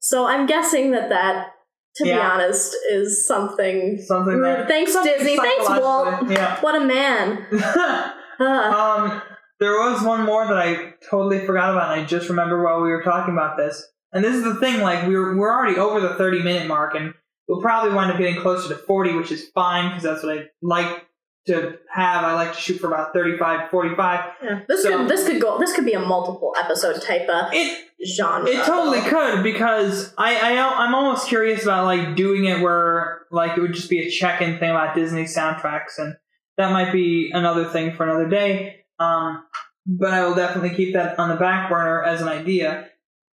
So I'm guessing that that. To be honest, is something. Something that. Thanks, something Disney. Thanks, Walt. Yeah. [LAUGHS] What a man. [LAUGHS] Ugh. um, there was one more that I totally forgot about, and I just remember while we were talking about this. And this is the thing, like we're we're already over the thirty minute mark, and we'll probably wind up getting closer to forty, which is fine because that's what I like to have. I like to shoot for about 35, 45. Yeah. This So- could this could go this could be a multiple episode type of It genre. It totally could because I, I I'm almost curious about like doing it where like it would just be a check-in thing about Disney soundtracks and that might be another thing for another day. Um, but I will definitely keep that on the back burner as an idea.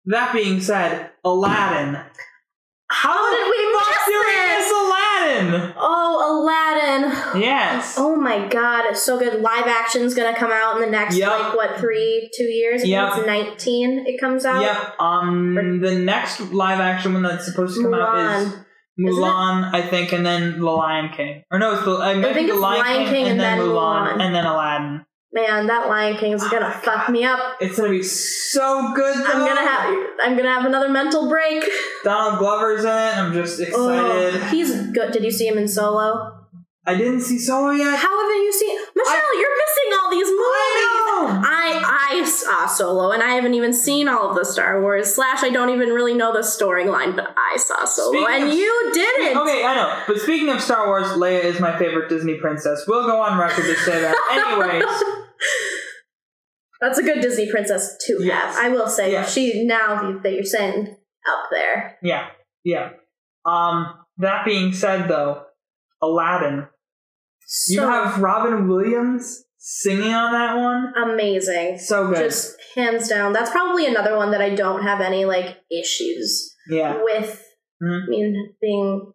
That being said, Aladdin. How did we miss this? miss Aladdin? Oh, Aladdin. Yes. Oh my god, it's so good. Live action's gonna come out in the next Yep. like what three, two years? I Yep. It's nineteen. It comes out. Yep. Um, the next live action one that's supposed to come out is Mulan. Mulan, I think, and then The Lion King. Or no, it's the, I, might think the Lion, King, and, then, Mulan, Mulan. and then Aladdin. Man, that Lion King is gonna my fuck God. me up. It's gonna be so good. Though. I'm gonna have I'm gonna have another mental break. Donald Glover's in it. I'm just Oh, excited. he's good. Did you see him in Solo? I didn't see Solo yet. How haven't you seen Michelle? you're missing all these movies. I know. I I saw Solo, and I haven't even seen all of the Star Wars. Slash, I don't even really know the storyline, but I saw Solo, Speaking and of- you didn't. Okay, I know. But speaking of Star Wars, Leia is my favorite Disney princess. We'll go on record to say that. [LAUGHS] Anyways, That's a good Disney princess to Yes. have. I will say Yes. she now that you're saying up there. yeah, yeah. Um, that being said, though, Aladdin. So You have Robin Williams singing on that one. amazing. So good. Just hands down. That's probably another one that I don't have any like issues yeah. with. Mhm. I mean, being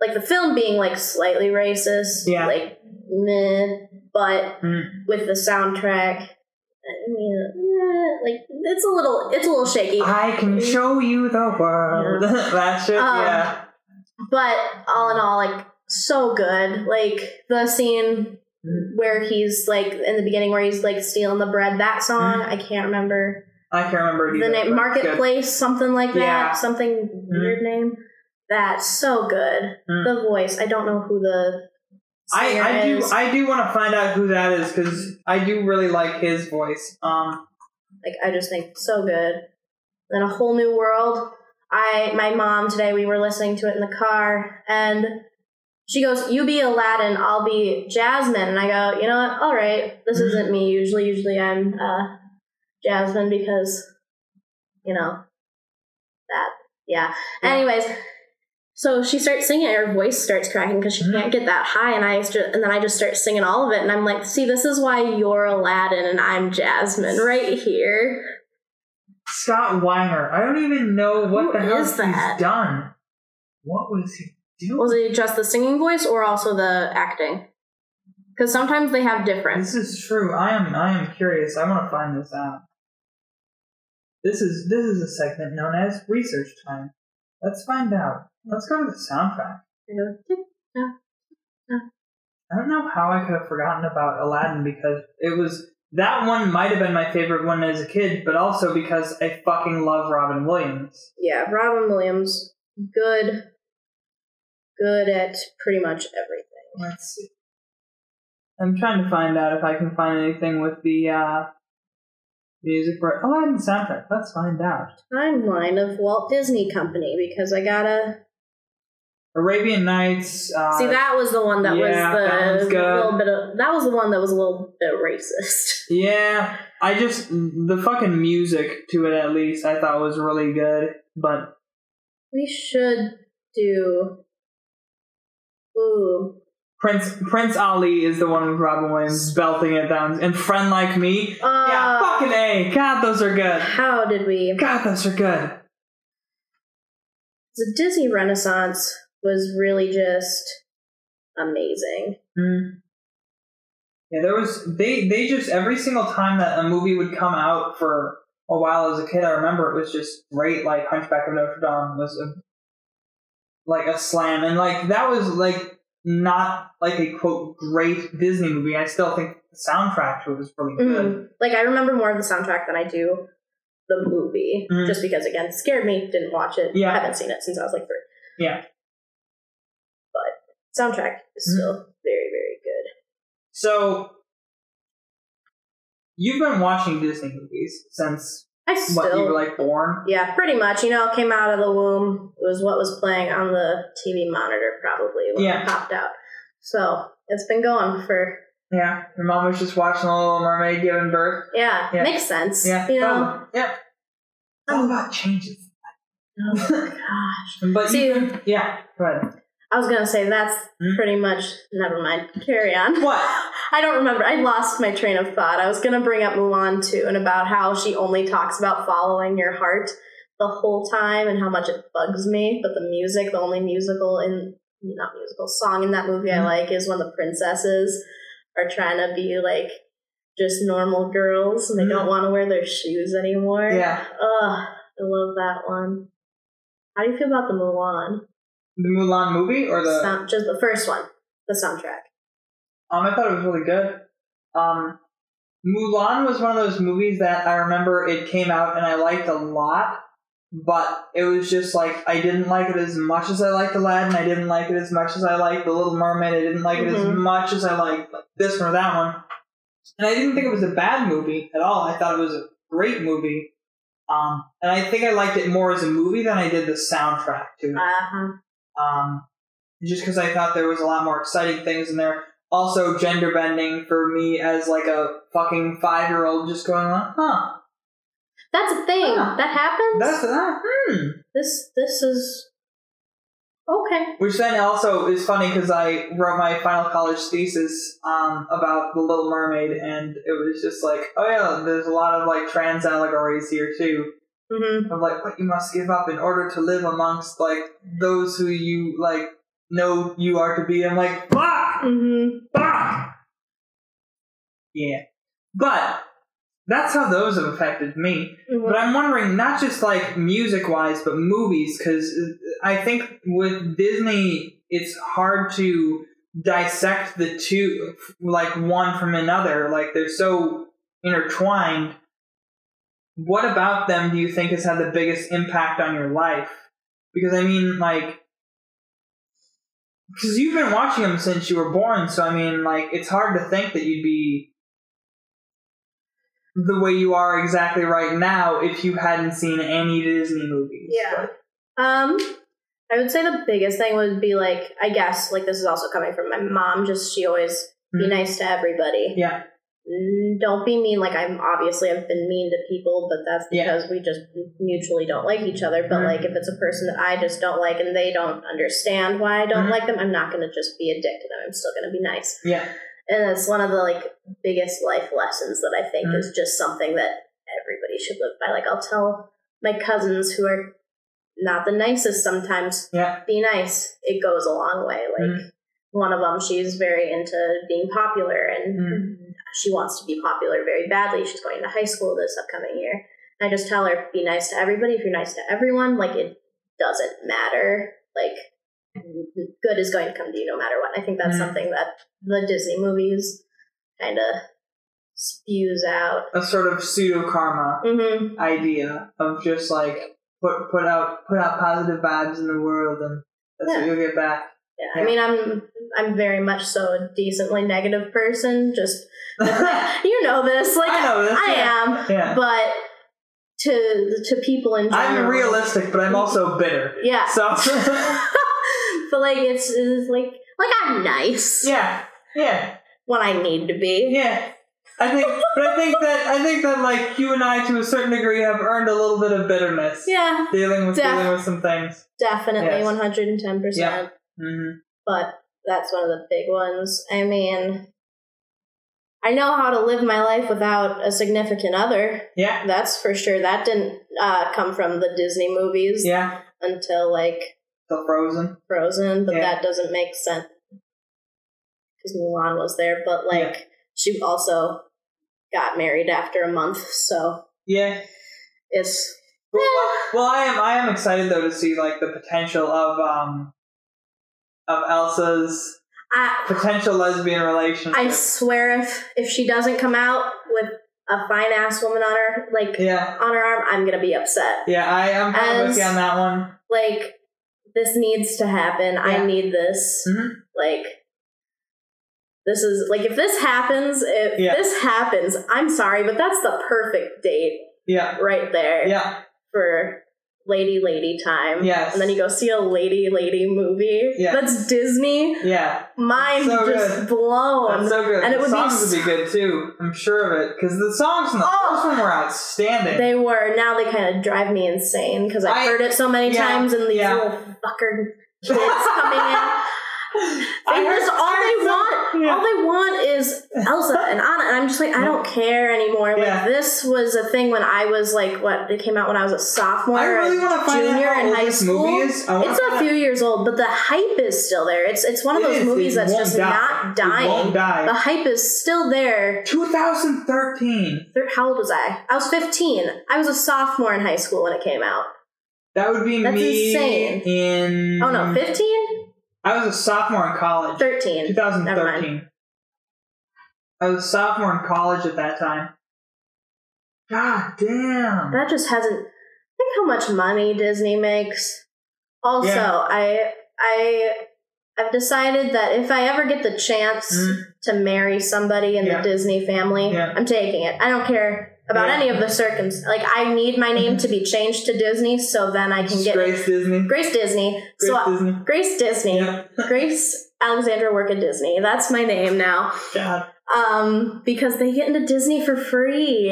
like the film being like slightly racist, Yeah. like meh, but Mm. with the soundtrack, I mean, eh, like it's a little, it's a little shaky. I can show you the world. [LAUGHS] that shit, Um, yeah. but all in all, like so good. Like the scene where he's like in the beginning where he's like stealing the bread. That song I can't remember I can't remember it the name. it's good. Marketplace, something like that. Yeah. Something weird name. That's so good. Mm. The voice. I don't know who the I, I do. I do want to find out who that is because I do really like his voice. Um, like I just think so good. Then a whole new world. I my mom today we were listening to it in the car and she goes, "You be Aladdin, I'll be Jasmine." And I go, "You know what? All right. This Mhm. isn't me. Usually, usually I'm uh, Jasmine because you know that. Yeah. Yeah. Anyways." So she starts singing. And her voice starts cracking because she Mhm. can't get that high, and I just, and then I just start singing all of it, and I'm like, "See, this is why you're Aladdin and I'm Jasmine, right here." Scott Weinger. I don't even know what Who the hell is that? he's done. What was he doing? Was it just the singing voice or also the acting? Because sometimes they have different. This is true. I am I am curious. I want to find this out. This is this is a segment known as research time. Let's find out. Let's go to the soundtrack. I don't know how I could have forgotten about Aladdin because it was that one might have been my favorite one as a kid, but also because I fucking love Robin Williams. Yeah, Robin Williams, good, good at pretty much everything. Let's see. I'm trying to find out if I can find anything with the uh, music for Aladdin soundtrack. Let's find out. Timeline of Walt Disney Company because I gotta. Arabian Nights. Uh, See, that was the one that yeah, was that the good. little bit of. That was the one that was a little bit racist. [LAUGHS] Yeah, I just the fucking music to it at least I thought was really good, but We should do. Ooh. Prince Prince Ali is the one with Robin Williams belting it down, and Friend Like Me. Uh, yeah, fucking a. God, those are good. How did we? God, those are good. The Disney Renaissance was really just amazing. Mm. Yeah, there was they they just every single time that a movie would come out for a while as a kid, I remember it was just great. Like Hunchback of Notre Dame was a like a slam, and like that was like not like a quote great Disney movie. I still think the soundtrack to it was really good. Mhm. Like I remember more of the soundtrack than I do the movie, Mhm. just because again, scared me. Didn't watch it. Yeah. haven't seen it since I was like three. Yeah. Soundtrack is Mhm. still very very good. So you've been watching Disney movies since I what still you were like born. Yeah, pretty much. You know, came out of the womb. It was what was playing on the TV monitor probably when Yeah. it popped out. So it's been going for Yeah, your mom was just watching The Little Mermaid giving birth. yeah, Yeah. makes sense. Yeah, You know. totally. yeah. All about changes. Oh my gosh. [LAUGHS] But See- you, yeah, go ahead. I was gonna say that's Hmm? pretty much never mind. Carry on. What? [LAUGHS] I don't remember. I lost my train of thought. I was gonna bring up Mulan too and about how she only talks about following your heart the whole time and how much it bugs me. But the music, the only musical in not musical song in that movie I Mhm. like is when the princesses are trying to be like just normal girls and they don't want to wear their shoes anymore. Yeah, Ugh, I love that one. How do you feel about the Mulan? The Mulan movie or the? Sound, just the first one, the soundtrack. Um, I thought it was really good. Um, Mulan was one of those movies that I remember it came out and I liked a lot, but it was just like I didn't like it as much as I liked Aladdin. I didn't like it as much as I liked The Little Mermaid. I didn't like it as Mhm. much as I liked like, this one or that one. And I didn't think it was a bad movie at all. I thought it was a great movie. Um, and I think I liked it more as a movie than I did the soundtrack to it Uh-huh. Um, just because I thought there was a lot more exciting things in there. Also, gender bending for me as like a fucking five year old, just going like, huh, That's a thing. Ah. that happens. that's that, hmm. this this is okay. Which then also is funny because I wrote my final college thesis um, about the Little Mermaid, and it was just like, oh yeah, there's a lot of like trans allegories here too. Hmm Of like what you must give up in order to live amongst like those who you like know you are to be. I'm like, fuck. hmm Fuck! Yeah. But that's how those have affected me. Mm-hmm. But I'm wondering, not just like music wise, but movies, because I think with Disney, it's hard to dissect the two, like one from another. Like they're so intertwined. What about them do you think has had the biggest impact on your life? Because I mean, like, because you've been watching them since you were born, so I mean, like, it's hard to think that you'd be the way you are exactly right now if you hadn't seen any Disney movies. Yeah. Um, I would say the biggest thing would be like I guess like this is also coming from my mom. Just she always be Mhm. nice to everybody. Yeah. Mm, Don't be mean. Like I'm obviously I've been mean to people, but that's Yeah. because we just mutually don't like each other. But Mhm. like if it's a person that I just don't like and they don't understand why I don't Mhm. like them, I'm not gonna just be a dick to them. I'm still gonna be nice. Yeah. And it's one of the like biggest life lessons that I think Mhm. is just something that everybody should live by. Like I'll tell my cousins who are not the nicest sometimes, Yeah. be nice. It goes a long way. Like Mhm. one of them, she's very into being popular and Mhm. She wants to be popular very badly. She's going to high school this upcoming year. I just tell her, be nice to everybody. If you're nice to everyone, like it doesn't matter. Like good is going to come to you no matter what. I think that's Mhm. something that the Disney movies kind of spews out. A sort of pseudo karma hmm idea of just like put put out put out positive vibes in the world and that's Yeah. what you'll get back. Yeah, Yeah. I mean, I'm I'm very much so a decently negative person. Just [LAUGHS] [LAUGHS] you know this, like I know this. I yeah. am, Yeah. but to to people in general, I'm realistic, but I'm also bitter. Yeah. So [LAUGHS] but like it's, it's like like I'm nice Yeah, yeah, when I need to be. yeah. I think, but I think that I think that like you and I, to a certain degree, have earned a little bit of bitterness Yeah, dealing with Def- dealing with some things. definitely one hundred and ten percent. Hmm But that's one of the big ones. I mean, I know how to live my life without a significant other. Yeah, That's for sure. That didn't uh, come from the Disney movies yeah. until like The Frozen. Frozen, but Yeah. that doesn't make sense because Mulan was there. But like, she also got married after a month, so Yeah. it's Well, well, I am. I am excited though to see like the potential of um of Elsa's potential lesbian relationship. I swear if if she doesn't come out with a fine ass woman on her like yeah, on her arm, I'm gonna be upset. yeah. I am kind of with you on that one. Like this needs to happen. Yeah. I need this. Mhm. Like this is like if this happens, if Yeah. this happens, I'm sorry, but that's the perfect date Yeah, right there yeah, for lady lady time. Yes. And then you go see a lady lady movie. Yeah. That's Disney. yeah. Mind So just good. blown. That's so good. And it the would be songs s- would be good too. I'm sure of it because the songs in the Oh. first one were outstanding. They were. Now they kind of drive me insane because I've I- heard it so many yeah, times and these yeah. little fucker kids coming in. [LAUGHS] [LAUGHS] I And heard- just all they want, yeah. all they want is Elsa and Anna, and I'm just like, I don't care anymore. Like Yeah. this was a thing when I was like, what? It came out when I was a sophomore, I really want to find junior out in high this school. movie is. It's a few years old, but the hype is still there. It's it's one of It those is. movies It that's just die. not dying. won't die. The hype is still there. 2013. How old was I? I was 15. I was a sophomore in high school when it came out. That would be That's me insane. in. Oh no, 15? I was a sophomore in college. 13. 2013. I was a sophomore in college at that time. God damn. That just hasn't. Think how much money Disney makes. Also, Yeah. I I I've decided that if I ever get the chance Mm. to marry somebody in Yeah. the Disney family, Yeah. I'm taking it. I don't care about Yeah. any of the circums. Like I need my name to be changed to Disney so then I can get Grace Disney. Grace Disney. Grace so Disney. Grace Disney. Yeah. [LAUGHS] Grace Alexandra work at Disney. That's my name now. God. Um, because they get into Disney for free.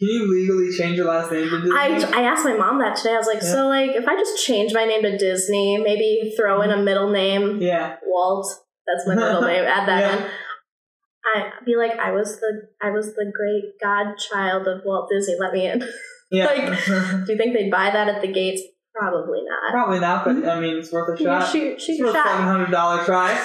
Can you legally change your last name to Disney? I, I asked my mom that today. I was like, Yeah. so like if I just change my name to Disney, maybe throw in a middle name, yeah. Walt. That's my middle [LAUGHS] name. Add that Yeah. in. I'd be like, I was the I was the great godchild of Walt Disney. Let me in. [LAUGHS] Yeah. Do you think they'd buy that at the gates? Probably not. Probably not, but mm-hmm. I mean, it's worth a Yeah, shot. shoot, shoot it's worth a seven shot. hundred dollar try. [LAUGHS]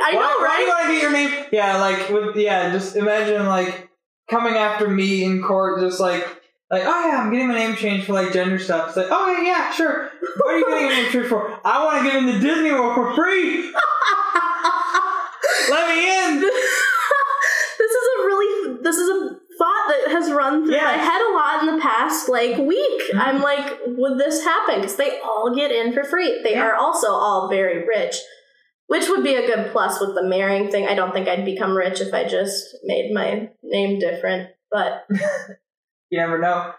I why, know, Why do you want to get your name? Yeah, like with yeah, just imagine like coming after me in court, just like like oh yeah, I'm getting my name changed for like gender stuff. It's like oh yeah, yeah, sure. What are you getting your name changed for? I want to get into Disney World for free. [LAUGHS] Let me in. this is a really this is a thought that has run through Yeah. my head a lot in the past like week Mhm. i'm like would this happen because they all get in for free they Yeah. are also all very rich which would be a good plus with the marrying thing i don't think i'd become rich if i just made my name different but [LAUGHS] You never know.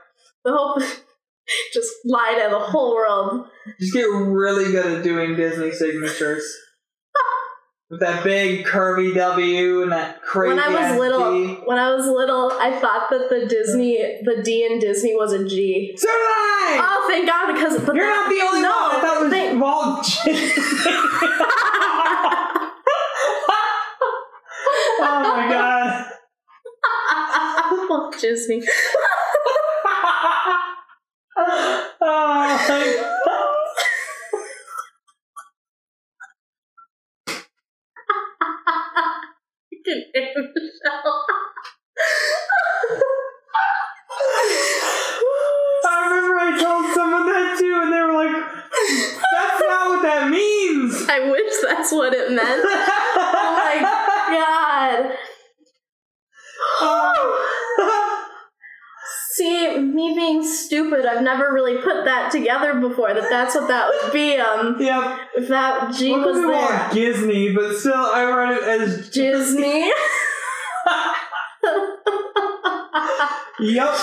the hope [LAUGHS] just lie to the whole world Just get really good at doing Disney signatures. With that big curvy W and that crazy when i was little D. when i was little i thought that the disney the d in disney was a g So did I! oh thank god because but You're that- not the only no, one. I thought it was thank- Walt [LAUGHS] oh my god. Walt Disney. [LAUGHS] oh my god. I remember I told someone that too, and they were like, "That's not what that means." I wish that's what it meant. Oh my god. [LAUGHS] See, me being stupid, I've never really put that together before. That that's what that would be. Um, yep. if that G Well, was there. Disney, but still, I read it as Disney. [LAUGHS] Yep.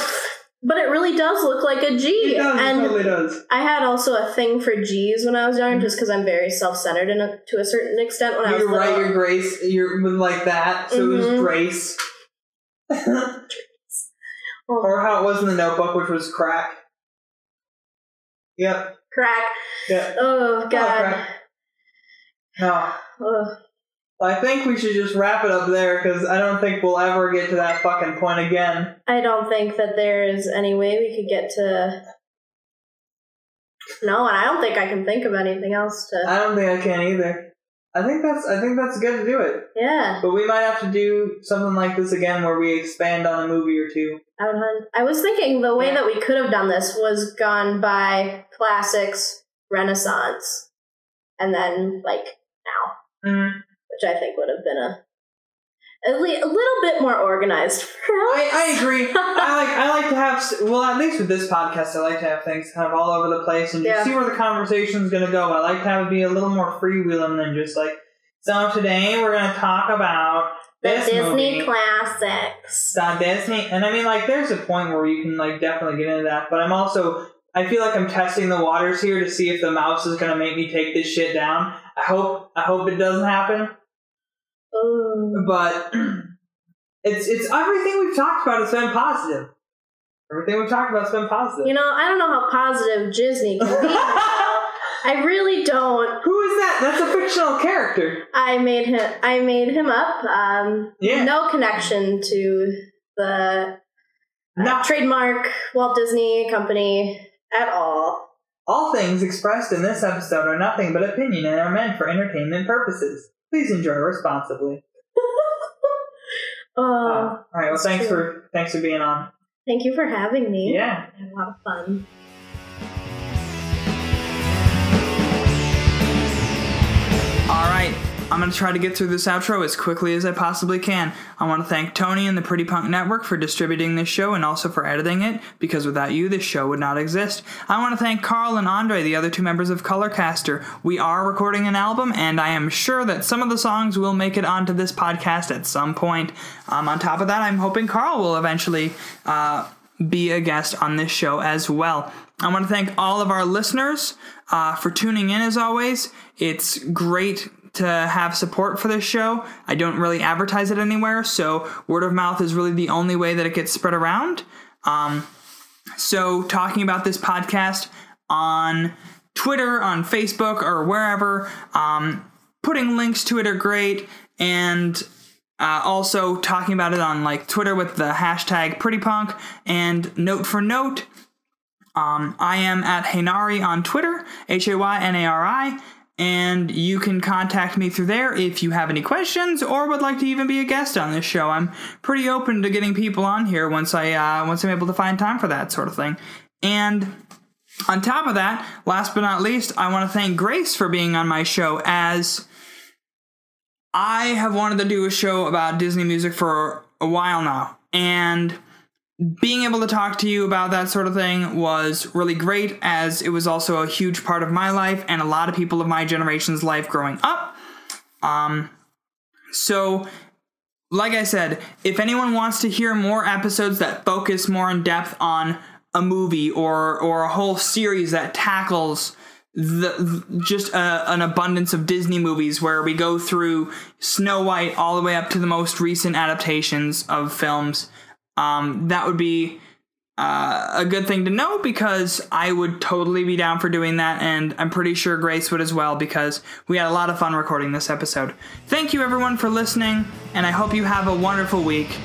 But it really does look like a G. It does. and it totally does. I had also a thing for G's when I was young, just because I'm very self-centered in a, to a certain extent. When I was You write your grace. You're like that. So it was Mhm. grace. [LAUGHS] Oh, or how it was in the Notebook, which was crack. Yep. crack. Yeah. Oh God. crack. No. Ugh. I think we should just wrap it up there because I don't think we'll ever get to that fucking point again. I don't think that there is any way we could get to. No, and I don't think I can think of anything else to. I don't think I can either. I think that's I think that's good to do it. yeah, But we might have to do something like this again where we expand on a movie or two. I would. I was thinking the way Yeah. that we could have done this was gone by classics, Renaissance, and then like now, Mm. Which I think would have been a least a little bit more organized [LAUGHS] for us. I, I agree. [LAUGHS] I like I like to have well at least with this podcast I like to have things kind of all over the place and just Yeah. see where the conversation's gonna go. I like to have it be a little more freewheeling than just like so today we're gonna talk about the this Disney movie. classics. On Disney, and I mean, like, there's a point where you can like definitely get into that. But I'm also, I feel like I'm testing the waters here to see if the mouse is gonna make me take this shit down. I hope, I hope it doesn't happen. But [CLEARS THROAT] it's it's everything we've talked about has been positive. Everything we've talked about has been positive. You know, I don't know how positive Disney can be. [LAUGHS] I really don't. Who is that? That's a fictional character. I made him. I made him up. Um, Yeah. No connection to the No. trademark Walt Disney Company at all. All things expressed in this episode are nothing but opinion and are meant for entertainment purposes. Please enjoy responsibly. Uh, Uh, all right. Well, thanks true. for thanks for being on. thank you for having me. Yeah. I had a lot of fun. All right, I'm going to try to get through this outro as quickly as I possibly can. I want to thank Tony and the Pretty Punk Network for distributing this show and also for editing it, because without you, this show would not exist. I want to thank Carl and Andre, the other two members of Colorcaster. We are recording an album, and I am sure that some of the songs will make it onto this podcast at some point. Um, on top of that, I'm hoping Carl will eventually. Uh, be a guest on this show as well. I want to thank all of our listeners uh, for tuning in as always. It's great to have support for this show. I don't really advertise it anywhere, so word of mouth is really the only way that it gets spread around. Um, so, talking about this podcast on Twitter, on Facebook, or wherever, um, putting links to it are great, and uh, also talking about it on like Twitter with the hashtag PrettyPunk and Note for Note. Um, I am at Haynari on Twitter, H A Y N A R I, and you can contact me through there if you have any questions or would like to even be a guest on this show. I'm pretty open to getting people on here once I uh, once I'm able to find time for that sort of thing. And on top of that, last but not least, I want to thank Grace for being on my show as I have wanted to do a show about Disney music for a while now, and being able to talk to you about that sort of thing was really great, as it was also a huge part of my life and a lot of people of my generation's life growing up. Um, so, like I said, if anyone wants to hear more episodes that focus more in depth on a movie or or a whole series that tackles the just a, an abundance of Disney movies where we go through Snow White all the way up to the most recent adaptations of films. Um, that would be uh, a good thing to know because I would totally be down for doing that, and I'm pretty sure Grace would as well because we had a lot of fun recording this episode. Thank you everyone for listening, and I hope you have a wonderful week.